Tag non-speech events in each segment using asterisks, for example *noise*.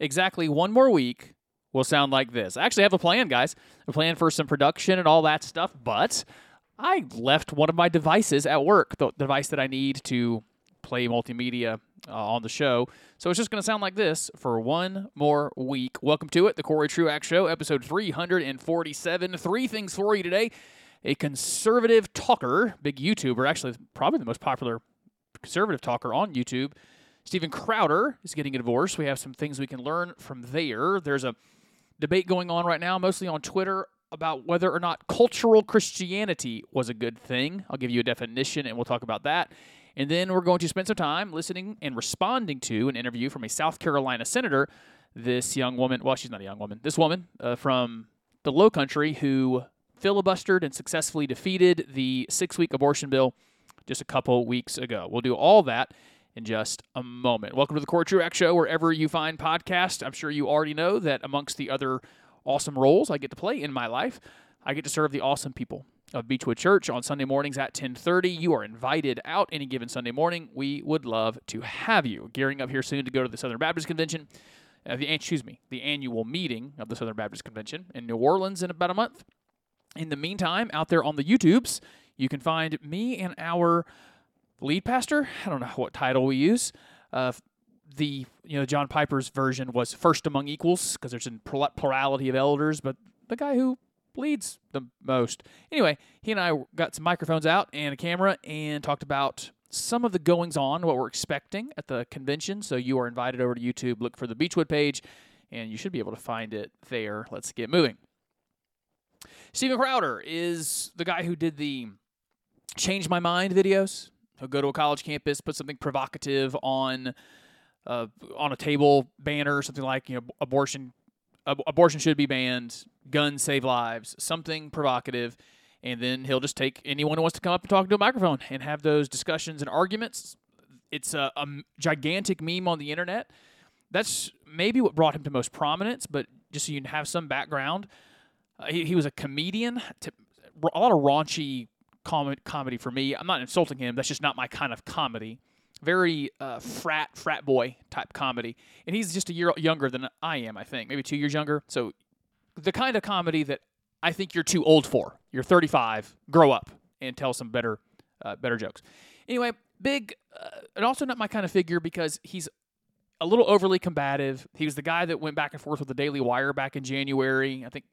exactly one more week will sound like this. I actually have a plan, guys. A plan for some production and all that stuff, but I left one of my devices at work, the device that I need to play multimedia uh, on the show. So it's just going to sound like this for one more week. Welcome to it, the Corey Truax Show, episode 347. Three things for you today. A conservative talker, big YouTuber, actually probably the most popular conservative talker on YouTube. Steven Crowder is getting a divorce. We have some things we can learn from there. There's a debate going on right now, mostly on Twitter, about whether or not cultural Christianity was a good thing. I'll give you a definition and we'll talk about that. And then we're going to spend some time listening and responding to an interview from a South Carolina senator. This young woman, well, she's not a young woman, this woman uh, from the low country who filibustered and successfully defeated the six week abortion bill just a couple weeks ago. We'll do all that in just a moment. Welcome to the Corey Truax Show, wherever you find podcasts. I'm sure you already know that amongst the other awesome roles I get to play in my life, I get to serve the awesome people of Beechwood Church on Sunday mornings at 10:30. You are invited out any given Sunday morning. We would love to have you. Gearing up here soon to go to the Southern Baptist Convention. Uh, the excuse me, the annual meeting of the Southern Baptist Convention in New Orleans in about a month. In the meantime, out there on the YouTubes, you can find me and our lead pastor. I don't know what title we use. Uh, the you know John Piper's version was first among equals because there's a plurality of elders, but the guy who leads the most. Anyway, he and I got some microphones out and a camera and talked about some of the goings on, what we're expecting at the convention. So you are invited over to YouTube, look for the Beechwood page, and you should be able to find it there. Let's get moving. Steven Crowder is the guy who did the Change My Mind videos. He'll go to a college campus, put something provocative on uh, on a table banner, something like you know abortion ab- abortion should be banned, guns save lives, something provocative, and then he'll just take anyone who wants to come up and talk to a microphone and have those discussions and arguments. It's a, a gigantic meme on the internet. That's maybe what brought him to most prominence, but just so you have some background, uh, he, he, was a comedian. To, a lot of raunchy com- comedy for me. I'm not insulting him. That's just not my kind of comedy very uh, frat frat boy type comedy, and he's just a year younger than I am. I think maybe two years younger. So the kind of comedy that I think you're too old for. You're 35. Grow up and tell some better uh, better jokes. Anyway, big uh, and also not my kind of figure because he's a little overly combative. He was the guy that went back and forth with the Daily Wire back in January. I think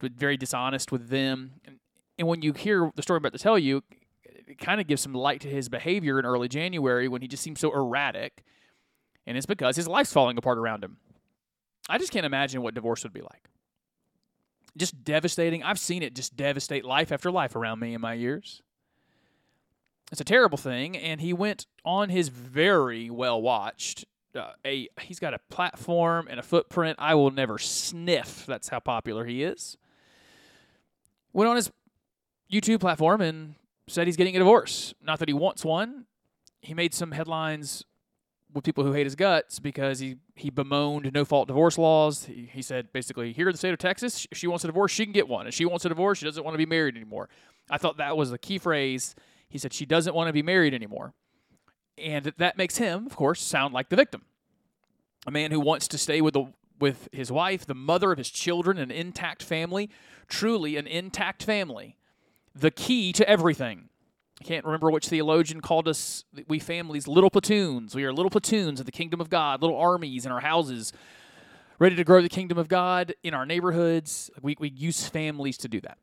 very dishonest with them. And, and when you hear the story I'm about to tell you, it kind of gives some light to his behavior in early January when he just seems so erratic. And it's because his life's falling apart around him. I just can't imagine what divorce would be like. Just devastating. I've seen it just devastate life after life around me in my years. It's a terrible thing. And he went on his very well watched. Uh, a he's got a platform and a footprint I will never sniff. That's how popular he is. Went on his YouTube platform and said he's getting a divorce. Not that he wants one. He made some headlines with people who hate his guts because he, he bemoaned no fault divorce laws. He, he said basically, here in the state of Texas, if she wants a divorce, she can get one. If she wants a divorce, she doesn't want to be married anymore. I thought that was the key phrase. He said she doesn't want to be married anymore. And that makes him, of course, sound like the victim. A man who wants to stay with the with his wife, the mother of his children, an intact family, truly an intact family the key to everything. I can't remember which theologian called us, we families, little platoons. We are little platoons of the kingdom of God, little armies in our houses, ready to grow the kingdom of God in our neighborhoods. We, we use families to do that.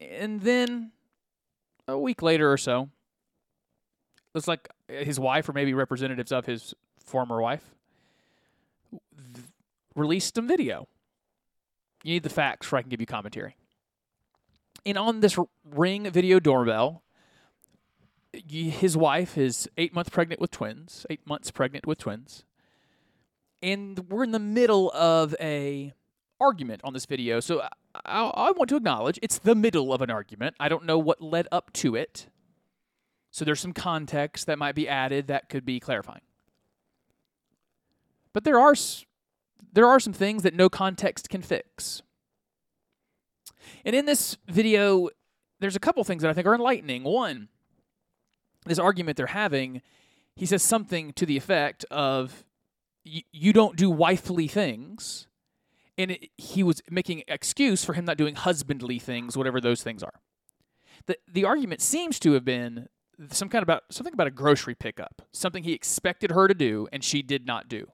And then a week later or so, looks like uh, his wife or maybe representatives of his former wife released some video. You need the facts before I can give you commentary. And on this Ring video doorbell, his wife is eight months pregnant with twins, eight months pregnant with twins. And we're in the middle of a argument on this video. So I, I, want to acknowledge it's the middle of an argument. I don't know what led up to it. So there's some context that might be added that could be clarifying. But there are there are some things that no context can fix. And in this video, there's a couple things that I think are enlightening. One, this argument they're having, he says something to the effect of you don't do wifely things. And it, he was making excuse for him not doing husbandly things, whatever those things are. The, the argument seems to have been some kind of about something about a grocery pickup, something he expected her to do and she did not do.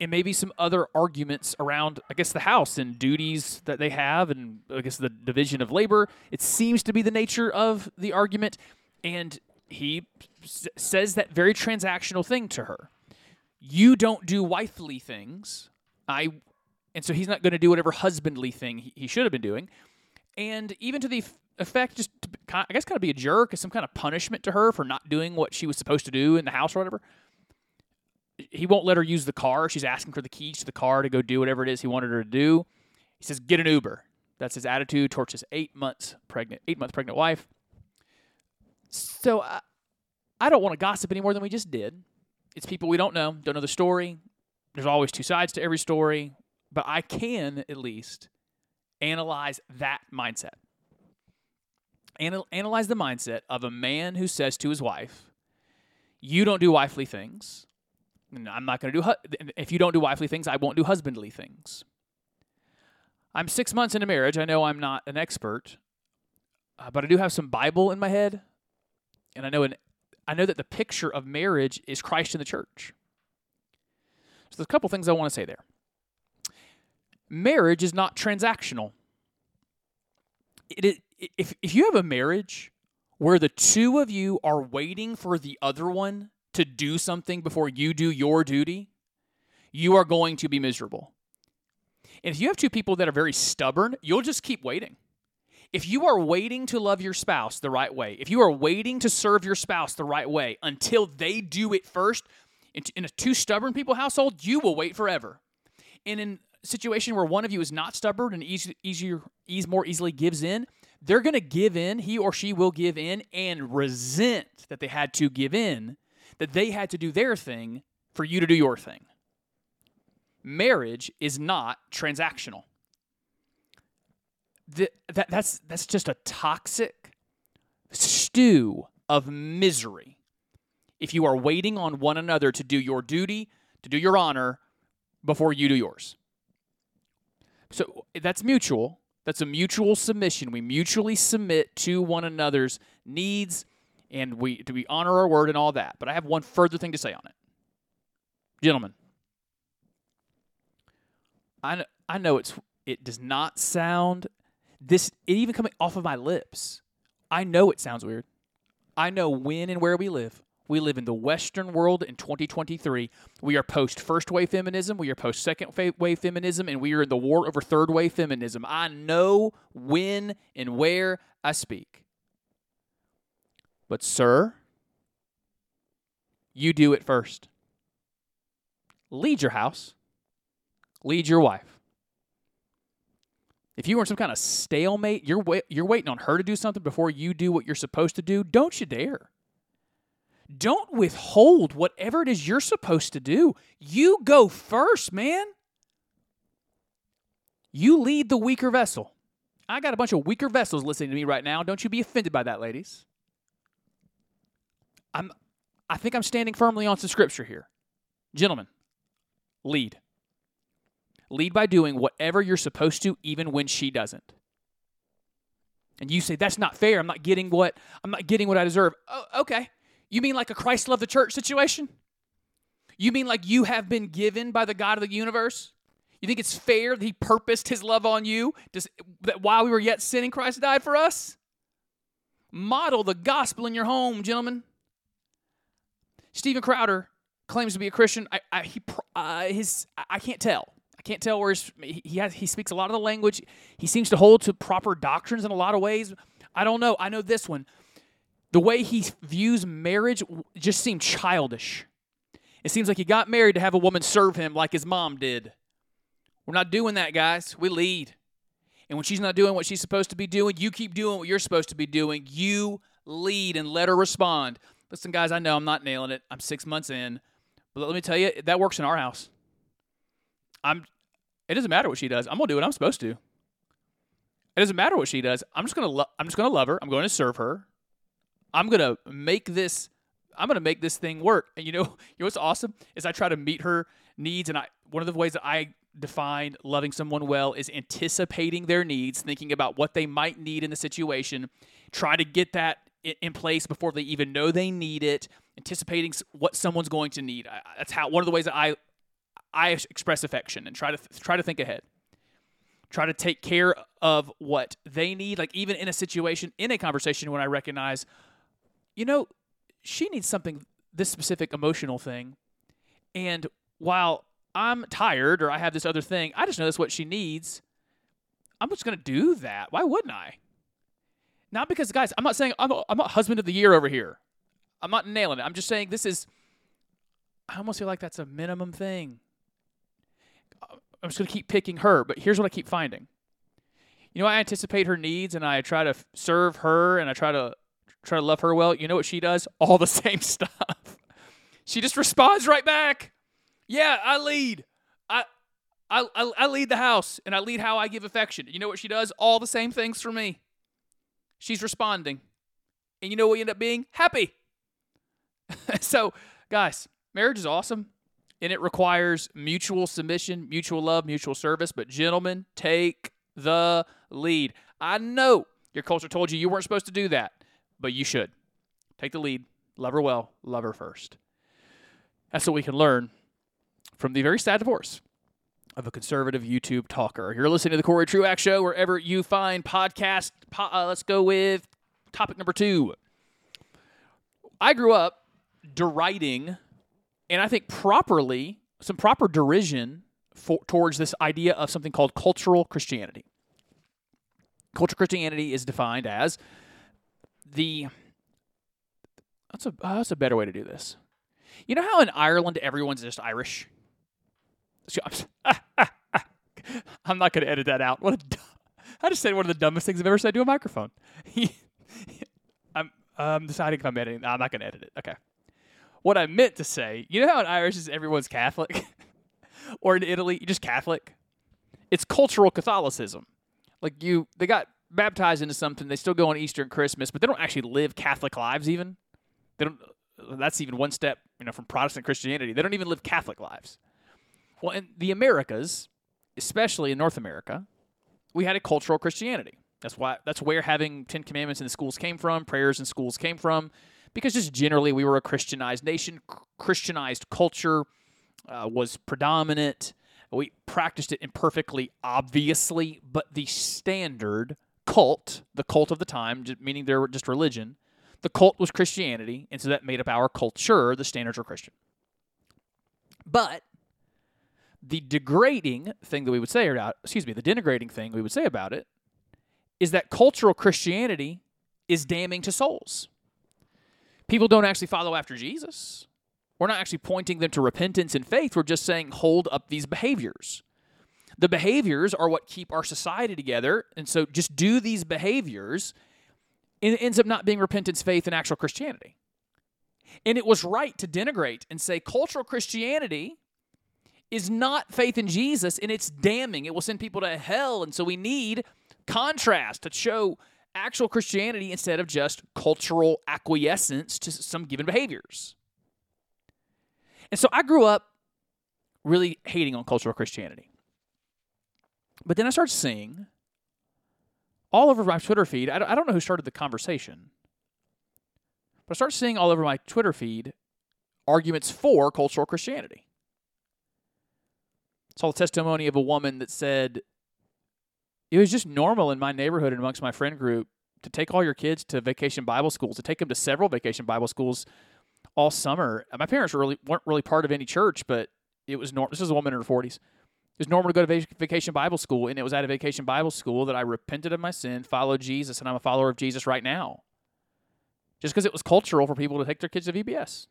And maybe some other arguments around, I guess, the house and duties that they have, and I guess the division of labor. It seems to be the nature of the argument. And he s- says that very transactional thing to her. You don't do wifely things. I, and so he's not going to do whatever husbandly thing he, he should have been doing. And even to the f- effect, just to, I guess, kind of be a jerk as some kind of punishment to her for not doing what she was supposed to do in the house or whatever. He won't let her use the car. She's asking for the keys to the car to go do whatever it is he wanted her to do. He says, "Get an Uber." That's his attitude towards his eight months pregnant, eight month pregnant wife. So I, I don't want to gossip any more than we just did. It's people we don't know, don't know the story. There's always two sides to every story, but I can at least analyze that mindset. Anal- analyze the mindset of a man who says to his wife, "You don't do wifely things. I'm not going to do. Hu- if you don't do wifely things, I won't do husbandly things." I'm six months into marriage. I know I'm not an expert, uh, but I do have some Bible in my head, and I know an, I know that the picture of marriage is Christ in the church. So there's a couple things I want to say there. Marriage is not transactional. It is, if if you have a marriage where the two of you are waiting for the other one to do something before you do your duty, you are going to be miserable. And if you have two people that are very stubborn, you'll just keep waiting. If you are waiting to love your spouse the right way, if you are waiting to serve your spouse the right way until they do it first, in, a two stubborn people household, you will wait forever. And in a situation where one of you is not stubborn and easy, easier, ease more easily gives in, they're going to give in. He or she will give in and resent that they had to give in, that they had to do their thing for you to do your thing marriage is not transactional. The, that, that's, that's just a toxic stew of misery. If you are waiting on one another to do your duty, to do your honor, before you do yours. So that's mutual. That's a mutual submission. We mutually submit to one another's needs and we do we honor our word and all that. But I have one further thing to say on it. Gentlemen, I know, I know it's it does not sound this it even coming off of my lips. I know it sounds weird. I know when and where we live. We live in the Western world in 2023. We are post first wave feminism. We are post second wave feminism, and we are in the war over third wave feminism. I know when and where I speak. But, sir, you do it first. Lead your house, lead your wife. If you were in some kind of stalemate, you're, you're waiting on her to do something before you do what you're supposed to do, don't you dare. Don't withhold whatever it is you're supposed to do. You go first, man. You lead the weaker vessel. I got a bunch of weaker vessels listening to me right now. Don't you be offended by that, ladies. I'm I think I'm standing firmly on some scripture here. Gentlemen, lead. Lead by doing whatever you're supposed to even when she doesn't. And you say that's not fair. I'm not getting what I'm not getting what I deserve. Oh, okay. You mean like a Christ love the church situation? You mean like you have been given by the God of the universe? You think it's fair that he purposed his love on you Does, that while we were yet sinning Christ died for us? Model the gospel in your home, gentlemen. Steven Crowder claims to be a Christian. I, I he uh, his I can't tell. I can't tell where his, he has. He speaks a lot of the language. He seems to hold to proper doctrines in a lot of ways. I don't know. I know this one. The way he views marriage just seemed childish. It seems like he got married to have a woman serve him like his mom did. We're not doing that, guys. We lead. And when she's not doing what she's supposed to be doing, you keep doing what you're supposed to be doing. You lead and let her respond. Listen, guys, I know I'm not nailing it. I'm six months in. But let me tell you, that works in our house. I'm it doesn't matter what she does. I'm gonna do what I'm supposed to. It doesn't matter what she does. I'm just gonna lo- I'm just gonna love her. I'm going to serve her. I'm gonna make this I'm gonna make this thing work. And you know, *laughs* you know what's awesome is I try to meet her needs, and I one of the ways that I define loving someone well is anticipating their needs, thinking about what they might need in the situation, try to get that in place before they even know they need it, anticipating what someone's going to need. That's how one of the ways that I I express affection and try to try to think ahead. Try to take care of what they need, like even in a situation, in a conversation when I recognize, you know, she needs something, this specific emotional thing. And while I'm tired or I have this other thing, I just know that's what she needs. I'm just going to do that. Why wouldn't I? Not because, guys, I'm not saying I'm a, I'm husband of the year over here. I'm not nailing it. I'm just saying this is, I almost feel like that's a minimum thing. I'm just going to keep picking her, but here's what I keep finding. You know, I anticipate her needs and I try to serve her and I try to try to love her well. You know what she does? *laughs* All the same stuff. she just responds right back. Yeah, I lead. I, I, I lead the house and I lead how I give affection. You know what she does? All the same things for me. She's responding. And you know what we end up being? Happy. *laughs* so, guys, marriage is awesome and it requires mutual submission, mutual love, mutual service. But, gentlemen, take the lead. I know your culture told you you weren't supposed to do that, but you should. Take the lead, love her well, love her first. That's what we can learn from the very sad divorce of a conservative YouTube talker. You're listening to the Corey Truax Show wherever you find podcast. Po- uh, let's go with topic number two. I grew up deriding and I think properly, some proper derision for, towards this idea of something called cultural Christianity. Cultural Christianity is defined as the that's a uh, that's a better way to do this. You know how in Ireland everyone's just Irish. *laughs* I'm not going to edit that out. What a, I just said one of the dumbest things I've ever said to a microphone. *laughs* I'm I'm deciding if I'm editing. I'm not going to edit it. Okay. What I meant to say, you know how in Irish is everyone's Catholic, *laughs* or in Italy you just Catholic. It's cultural Catholicism. Like you, they got baptized into something. They still go on Easter and Christmas, but they don't actually live Catholic lives. Even they don't. That's even one step, you know, from Protestant Christianity. They don't even live Catholic lives. Well, in the Americas, especially in North America, we had a cultural Christianity. That's why that's where having Ten Commandments in the schools came from, prayers in schools came from because just generally we were a Christianized nation, Christianized culture uh, was predominant. We practiced it imperfectly, obviously, but the standard cult, the cult of the time, meaning they were just religion, the cult was Christianity, and so that made up our culture. The standards were Christian. But the degrading thing that we would say about, excuse me, the denigrating thing we would say about it is that cultural Christianity is damning to souls people don't actually follow after Jesus. We're not actually pointing them to repentance and faith. We're just saying, hold up these behaviors. The behaviors are what keep our society together. And so just do these behaviors. And it ends up not being repentance, faith, and actual Christianity. And it was right to denigrate and say cultural Christianity is not faith in Jesus and it's damning. It will send people to hell. And so we need contrast to show actual Christianity instead of just cultural acquiescence to some given behaviors. And so I grew up really hating on cultural Christianity. But then I started seeing all over my Twitter feed, I don't know who started the conversation, but I started seeing all over my Twitter feed arguments for cultural Christianity. Saw the testimony of a woman that said it was just normal in my neighborhood and amongst my friend group to take all your kids to vacation Bible schools, to take them to several vacation Bible schools all summer. Uh, my parents really weren't really part of any church, but it was normal. This is a woman in her forties. It was normal to go to vacation Bible school, and it was at a vacation Bible school that I repented of my sin, followed Jesus, and I'm a follower of Jesus right now. Just because it was cultural for people to take their kids to VBS.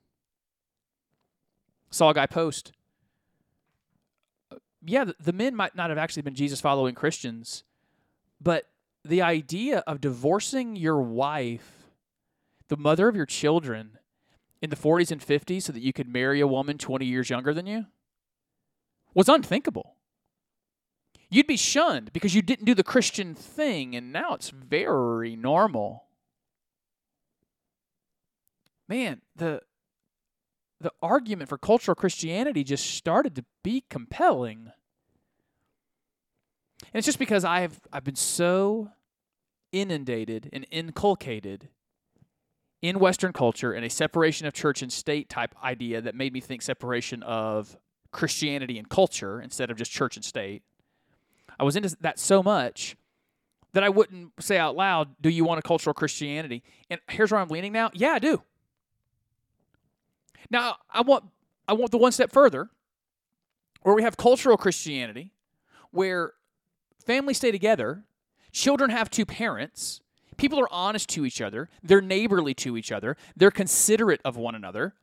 Saw a guy post. Yeah, the, the men might not have actually been Jesus following Christians, but the idea of divorcing your wife, the mother of your children, in the 40s and 50s so that you could marry a woman 20 years younger than you was unthinkable. You'd be shunned because you didn't do the Christian thing, and now it's very normal. Man, the the argument for cultural Christianity just started to be compelling. And it's just because I've I've been so inundated and inculcated in Western culture and a separation of church and state type idea that made me think separation of Christianity and culture instead of just church and state. I was into that so much that I wouldn't say out loud, Do you want a cultural Christianity? And here's where I'm leaning now. Yeah, I do. Now I want I want the one step further where we have cultural Christianity, where families stay together, children have two parents, people are honest to each other, they're neighborly to each other, they're considerate of one another.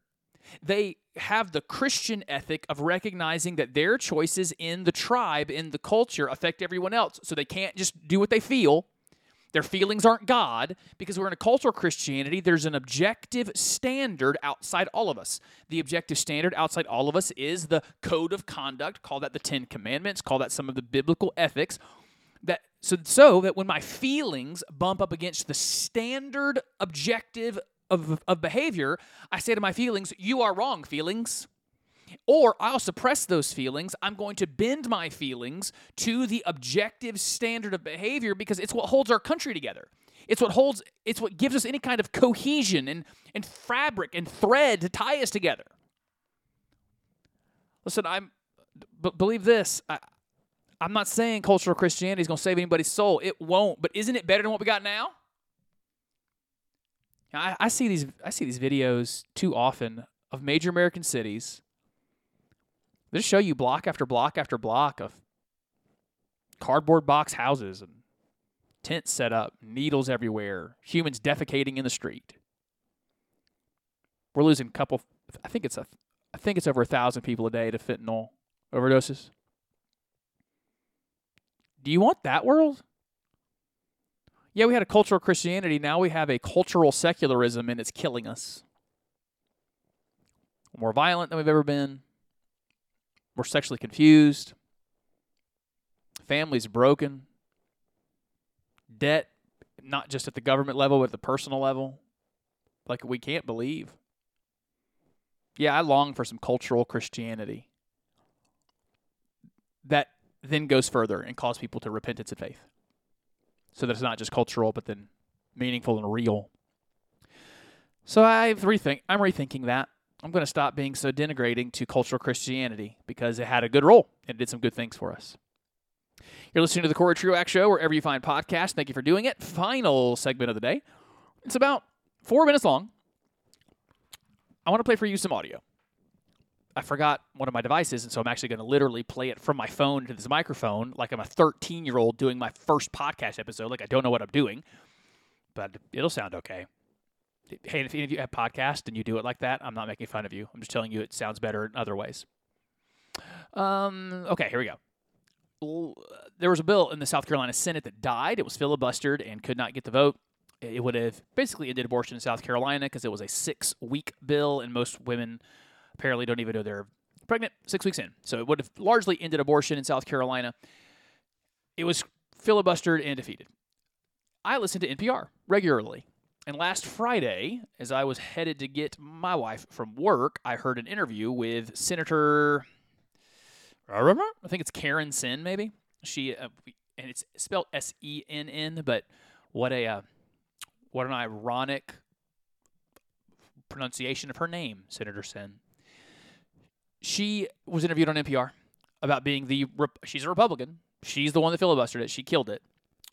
They have the Christian ethic of recognizing that their choices in the tribe, in the culture, affect everyone else. So they can't just do what they feel. Their feelings aren't God because we're in a cultural Christianity. There's an objective standard outside all of us. The objective standard outside all of us is the code of conduct. Call that the Ten Commandments. Call that some of the biblical ethics. That so so that when my feelings bump up against the standard objective of, of behavior, I say to my feelings, "You are wrong, feelings." Or I'll suppress those feelings. I'm going to bend my feelings to the objective standard of behavior because it's what holds our country together. It's what holds it's what gives us any kind of cohesion and, and fabric and thread to tie us together. Listen, I'm but believe this. I, I'm not saying cultural Christianity is going to save anybody's soul. It won't. But isn't it better than what we got now? I, I see these I see these videos too often of major American cities just show you block after block after block of cardboard box houses and tents set up, needles everywhere, humans defecating in the street. We're losing a couple. I think it's a. I think it's over a thousand people a day to fentanyl overdoses. Do you want that world? Yeah, we had a cultural Christianity. Now we have a cultural secularism, and it's killing us. more violent than we've ever been. We're sexually confused. Families broken. Debt, not just at the government level, but at the personal level. Like we can't believe. Yeah, I long for some cultural Christianity that then goes further and calls people to repentance and faith. So that it's not just cultural, but then meaningful and real. So I've rethink I'm rethinking that. I'm going to stop being so denigrating to cultural Christianity because it had a good role and did some good things for us. You're listening to the Corey Truax Show wherever you find podcasts. Thank you for doing it. Final segment of the day. It's about four minutes long. I want to play for you some audio. I forgot one of my devices, and so I'm actually going to literally play it from my phone to this microphone like I'm a 13 year old doing my first podcast episode. Like I don't know what I'm doing, but it'll sound okay hey, if any of you have podcasts and you do it like that, I'm not making fun of you. I'm just telling you it sounds better in other ways. Um, okay, here we go. There was a bill in the South Carolina Senate that died. It was filibustered and could not get the vote. It would have basically ended abortion in South Carolina because it was a six week bill, and most women apparently don't even know they're pregnant six weeks in. So it would have largely ended abortion in South Carolina. It was filibustered and defeated. I listen to NPR regularly and last Friday, as I was headed to get my wife from work, I heard an interview with Senator. I think it's Karen Sin, maybe. She uh, and it's spelled S E N N, but what a uh, what an ironic pronunciation of her name, Senator Sin. She was interviewed on NPR about being the she's a Republican. She's the one that filibustered it. She killed it.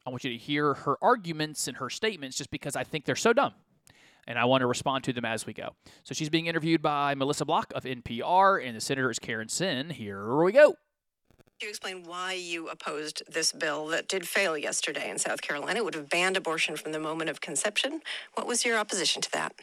I want you to hear her arguments and her statements just because I think they're so dumb. And I want to respond to them as we go. So she's being interviewed by Melissa Block of NPR, and the senator is Karen Sin. Here we go. you explain why you opposed this bill that did fail yesterday in South Carolina? It would have banned abortion from the moment of conception. What was your opposition to that?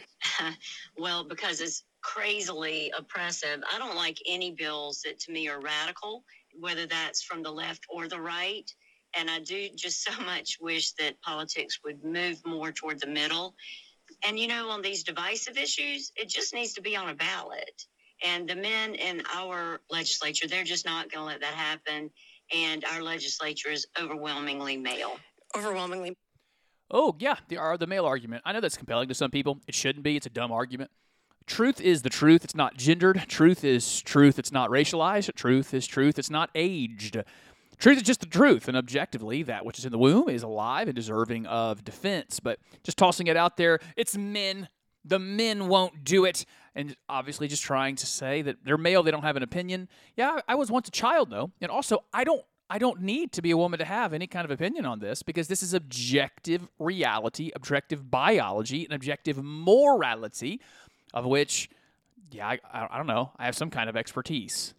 *laughs* well, because it's crazily oppressive. I don't like any bills that to me are radical, whether that's from the left or the right. And I do just so *laughs* much wish that politics would move more toward the middle. And, you know, on these divisive issues, it just needs to be on a ballot. And the men in our legislature, they're just not going to let that happen. And our legislature is overwhelmingly male. Overwhelmingly. Oh, yeah, the, uh, the male argument. I know that's compelling to some people. It shouldn't be. It's a dumb argument. truth is the truth. It's not gendered. Truth is truth. It's not racialized. Truth is truth. It's not aged. Truth is just the truth, and objectively, that which is in the womb is alive and deserving of defense. But just tossing it out there, it's men. The men won't do it. And obviously, just trying to say that they're male, they don't have an opinion. Yeah, I was once a child, though. And also, I don't I don't need to be a woman to have any kind of opinion on this because this is objective reality, objective biology, and objective morality, of which, yeah, I, I don't know, I have some kind of expertise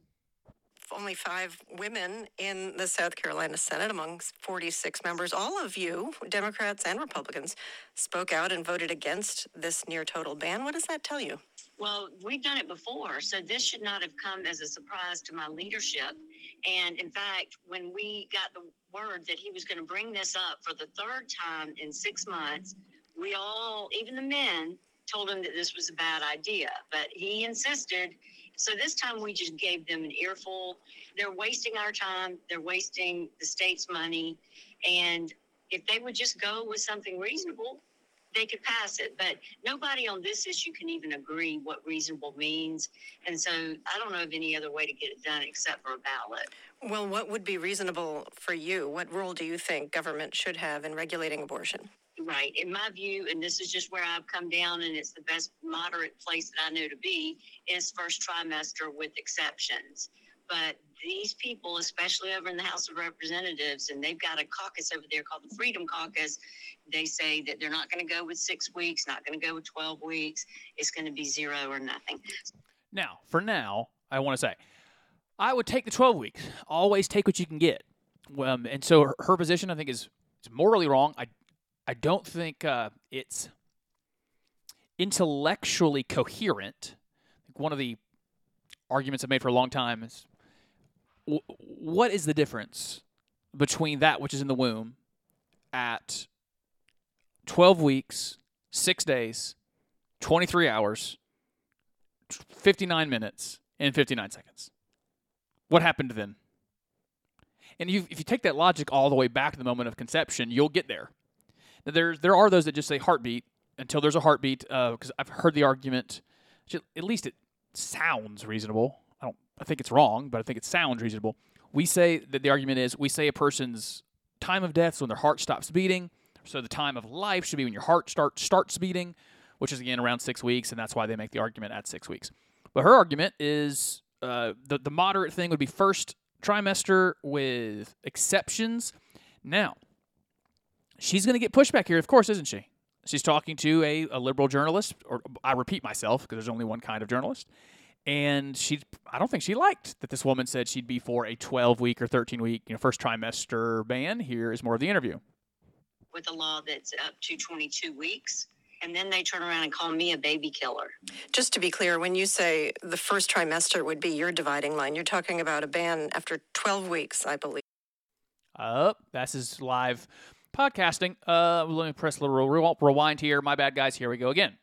only five women in the South Carolina Senate among 46 members. All of you, Democrats and Republicans, spoke out and voted against this near total ban. What does that tell you? Well, we've done it before, so this should not have come as a surprise to my leadership. And in fact, when we got the word that he was going to bring this up for the third time in six months, we all, even the men, told him that this was a bad idea. But he insisted. So this time we just gave them an earful. They're wasting our time, they're wasting the state's money. And if they would just go with something reasonable, they could pass it. But nobody on this issue can even agree what reasonable means. And so I don't know of any other way to get it done except for a ballot. Well, what would be reasonable for you? What role do you think government should have in regulating abortion? Right. In my view, and this is just where I've come down, and it's the best moderate place that I know to be, is first trimester with exceptions. But these people, especially over in the House of Representatives, and they've got a caucus over there called the Freedom Caucus, they say that they're not going to go with six weeks, not going to go with 12 weeks. It's going to be zero or nothing. Now, for now, I want to say, I would take the 12 weeks. Always take what you can get. Um, and so her, her position, I think, is, is morally wrong. I, I don't think uh, it's intellectually coherent. One of the arguments I've made for a long time is w- what is the difference between that which is in the womb at 12 weeks, six days, 23 hours, 59 minutes, and 59 seconds? What happened then? And you, if you take that logic all the way back to the moment of conception, you'll get there. Now, there, there are those that just say heartbeat until there's a heartbeat, because uh, I've heard the argument, at least it sounds reasonable. I don't, I think it's wrong, but I think it sounds reasonable. We say that the argument is we say a person's time of death is when their heart stops beating. So the time of life should be when your heart start, starts beating, which is again around six weeks, and that's why they make the argument at six weeks. But her argument is uh, the the moderate thing would be first trimester with exceptions. Now, she's going to get pushback here, of course, isn't she? She's talking to a, a liberal journalist, or I repeat myself because there's only one kind of journalist. And she, I don't think she liked that this woman said she'd be for a 12 week or 13 week, you know, first trimester ban. Here is more of the interview. With a law that's up to 22 weeks, and then they turn around and call me a baby killer. Just to be clear, when you say the first trimester would be your dividing line, you're talking about a ban after 12 weeks, I believe. Up, oh, that's his live podcasting. Uh, let me press a little rewind here. My bad, guys. Here we go again.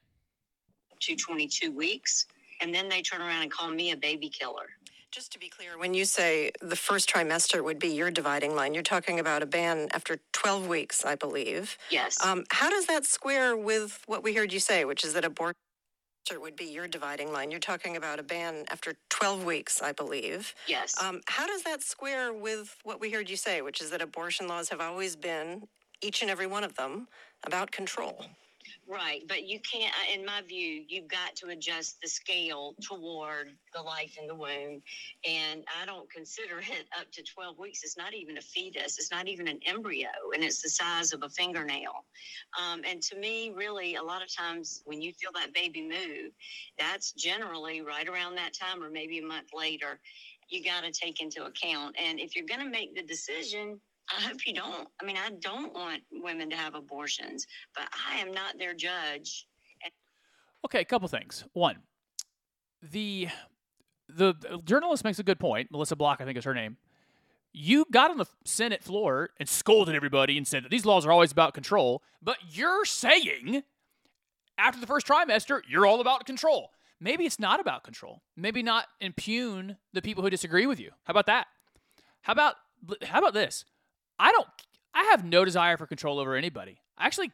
To 22 weeks, and then they turn around and call me a baby killer. Just to be clear, when you say the first trimester would be your dividing line, you're talking about a ban after 12 weeks, I believe. Yes. Um, how does that square with what we heard you say, which is that abortion would be your dividing line? You're talking about a ban after 12 weeks, I believe. Yes. Um, how does that square with what we heard you say, which is that abortion laws have always been, each and every one of them, about control? Right, but you can't, in my view, you've got to adjust the scale toward the life in the womb. And I don't consider it up to 12 weeks. It's not even a fetus, it's not even an embryo, and it's the size of a fingernail. Um, and to me, really, a lot of times when you feel that baby move, that's generally right around that time or maybe a month later. You got to take into account. And if you're going to make the decision, I hope you don't. I mean, I don't want women to have abortions, but I am not their judge. Okay, a couple things. One, the, the journalist makes a good point. Melissa Block, I think is her name. You got on the Senate floor and scolded everybody and said that these laws are always about control, but you're saying after the first trimester, you're all about control. Maybe it's not about control. Maybe not impugn the people who disagree with you. How about that? How about how about this? I don't. I have no desire for control over anybody. Actually,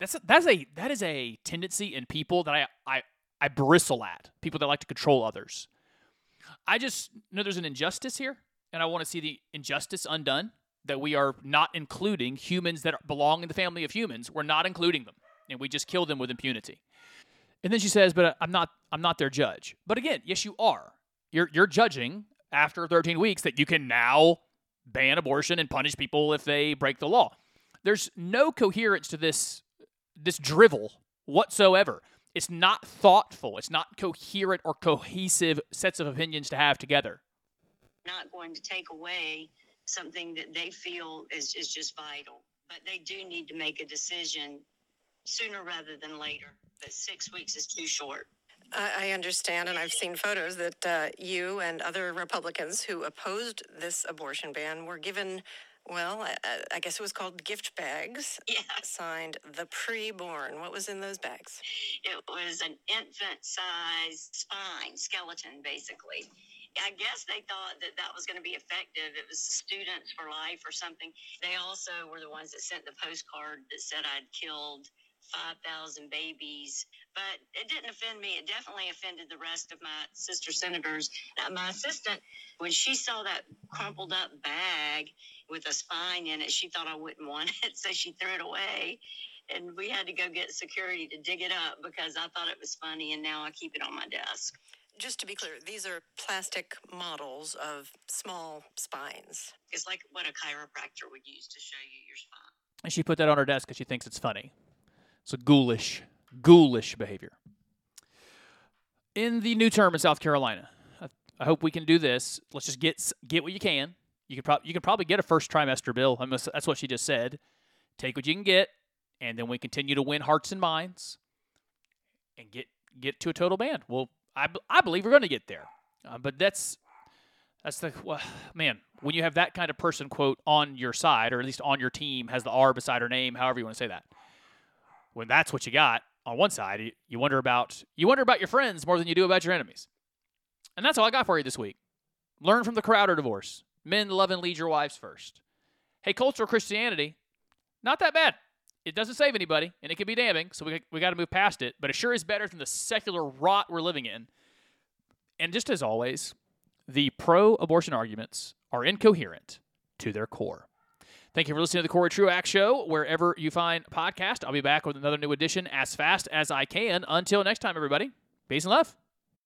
that's a, that's a that is a tendency in people that I I I bristle at people that like to control others. I just know there's an injustice here, and I want to see the injustice undone. That we are not including humans that belong in the family of humans. We're not including them, and we just kill them with impunity. And then she says, "But uh, I'm not. I'm not their judge." But again, yes, you are. You're you're judging after 13 weeks that you can now ban abortion and punish people if they break the law. There's no coherence to this this drivel whatsoever. It's not thoughtful. It's not coherent or cohesive sets of opinions to have together. Not going to take away something that they feel is, is just vital. But they do need to make a decision sooner rather than later. But six weeks is too short. I I understand, and I've seen photos that uh, you and other Republicans who opposed this abortion ban were given, well, I, I guess it was called gift bags, *laughs* Yeah, signed the preborn. What was in those bags? it was an infant sized spine skeleton, basically. I guess they thought that that was going to be effective. It was Students for Life or something. They also were the ones that sent the postcard that said I'd killed 5,000 babies. But it didn't offend me. It definitely offended the rest of my sister senators. My assistant, when she saw that crumpled up bag with a spine in it, she thought I wouldn't want *laughs* it. So she threw it away. And we had to go get security to dig it up because I thought it was funny. And now I keep it on my desk. Just to be clear, these are plastic models of small spines. It's like what a chiropractor would use to show you your spine. And she put that on her desk because she thinks it's funny. It's a ghoulish, ghoulish behavior. In the new term in South Carolina, I, I hope we can do this. Let's just get get what you can. You could probably you can probably get a first trimester bill. Mean, that's what she just said. Take what you can get, and then we continue to win hearts and minds, and get get to a total ban. Well, I, I believe we're going to get there, uh, but that's that's the well, man. When you have that kind of person quote on your side, or at least on your team, has the R beside her name, however you want to say that. When that's what you got on one side, you, wonder about you wonder about your friends more than you do about your enemies. And that's all I got for you this week. Learn from the Crowder divorce. Men love and lead your wives first. Hey, cultural Christianity, not that bad. It doesn't save anybody, and it can be damning. So we we got to move past it. But it sure is better than the secular rot we're living in. And just as always, the pro abortion arguments are incoherent to their core. Thank you for listening to the Corey Truax Show. Wherever you find podcast, I'll be back with another new edition as fast as I can. Until next time, everybody, peace and love.